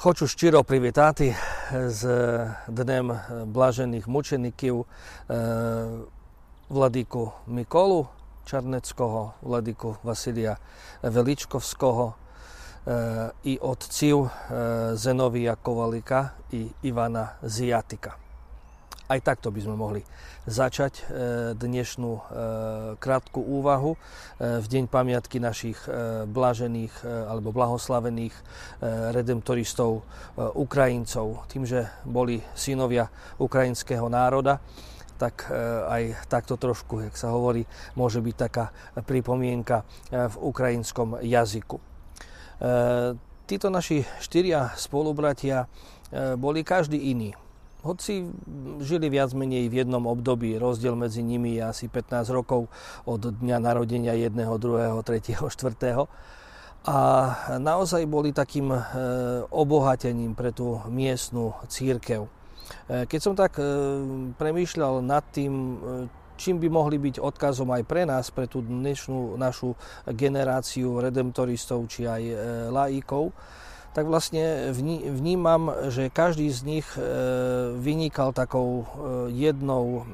Хочу щиро привітати з Днем Блажених мучеників владику Миколу Чернецького, владику Василія Величковського і отців Зеновія Ковалика і Івана Зіятика. Aj takto by sme mohli začať dnešnú krátku úvahu v deň pamiatky našich blažených alebo blahoslavených redemptoristov Ukrajincov. Tým, že boli synovia ukrajinského národa, tak aj takto trošku, jak sa hovorí, môže byť taká pripomienka v ukrajinskom jazyku. Títo naši štyria spolubratia boli každý iný hoci žili viac menej v jednom období, rozdiel medzi nimi je asi 15 rokov od dňa narodenia jedného, druhého, tretieho, štvrtého. A naozaj boli takým e, obohatením pre tú miestnu církev. E, keď som tak e, premýšľal nad tým, čím by mohli byť odkazom aj pre nás, pre tú dnešnú našu generáciu redemptoristov či aj laikov, tak vlastne vnímam, že každý z nich e, vynikal takou e, jednou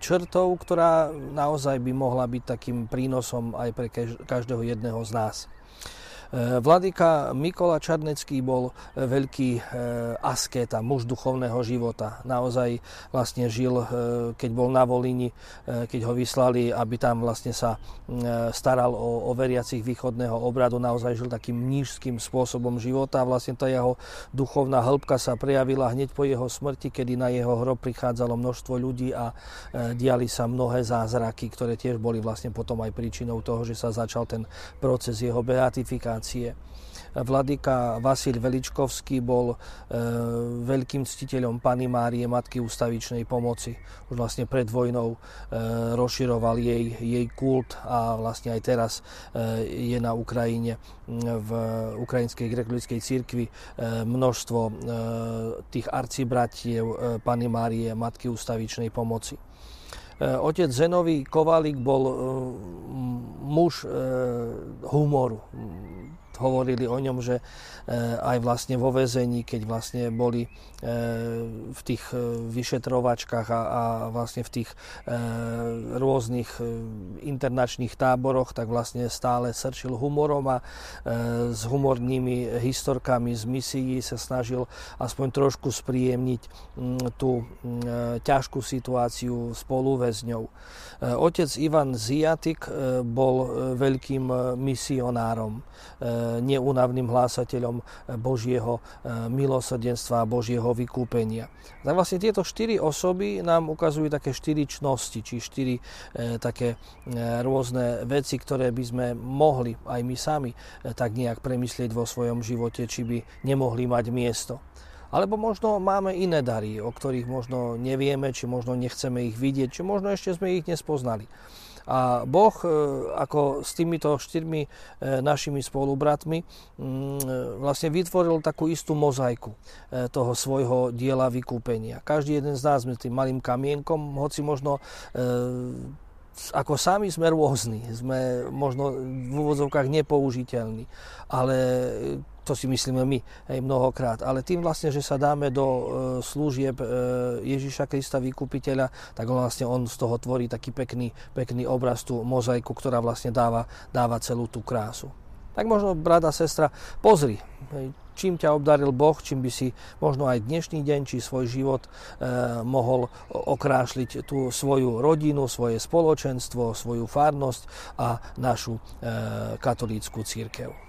črtou, ktorá naozaj by mohla byť takým prínosom aj pre každého jedného z nás. E, Vladyka Mikola Čarnecký bol e, veľký e, askéta, muž duchovného života. Naozaj vlastne žil, keď bol na Volini, keď ho vyslali, aby tam vlastne sa staral o, o veriacich východného obradu, naozaj žil takým nížským spôsobom života. Vlastne tá jeho duchovná hĺbka sa prejavila hneď po jeho smrti, kedy na jeho hrob prichádzalo množstvo ľudí a diali sa mnohé zázraky, ktoré tiež boli vlastne potom aj príčinou toho, že sa začal ten proces jeho beatifikácie reformácie. Vladyka Vasil Veličkovský bol e, veľkým ctiteľom Pany Márie, Matky ústavičnej pomoci. Už vlastne pred vojnou e, rozširoval jej, jej kult a vlastne aj teraz e, je na Ukrajine v Ukrajinskej grekolickej církvi e, množstvo e, tých arcibratiev e, Pany Márie, Matky ústavičnej pomoci. Otec Zenový Kovalík bol muž humoru hovorili o ňom, že eh, aj vlastne vo väzení, keď vlastne boli eh, v tých eh, vyšetrovačkách a, a vlastne v tých rôznych internačných táboroch, tak vlastne stále srčil humorom a s humornými historkami z misií sa snažil aspoň trošku spríjemniť mm, tú mm, ťažkú situáciu spoluväzňov. Otec Ivan Ziatik bol veľkým misionárom neúnavným hlásateľom Božieho e, milosrdenstva a Božieho vykúpenia. Tak vlastne tieto štyri osoby nám ukazujú také štyri čnosti, či štyri e, také e, rôzne veci, ktoré by sme mohli aj my sami tak nejak premyslieť vo svojom živote, či by nemohli mať miesto. Alebo možno máme iné dary, o ktorých možno nevieme, či možno nechceme ich vidieť, či možno ešte sme ich nespoznali. A Boh e, ako s týmito štyrmi e, našimi spolubratmi mm, vlastne vytvoril takú istú mozaiku e, toho svojho diela vykúpenia. Každý jeden z nás sme tým malým kamienkom, hoci možno ako sami sme rôzni, sme možno v úvodzovkách nepoužiteľní, ale to si myslíme my aj mnohokrát, ale tým vlastne, že sa dáme do e, služieb e, Ježiša Krista vykupiteľa, tak on vlastne on z toho tvorí taký pekný, pekný obraz, tú mozaiku, ktorá vlastne dáva, dáva celú tú krásu. Tak možno, brada, sestra, pozri, čím ťa obdaril Boh, čím by si možno aj dnešný deň, či svoj život e, mohol okrášliť tú svoju rodinu, svoje spoločenstvo, svoju farnosť a našu e, katolícku církev.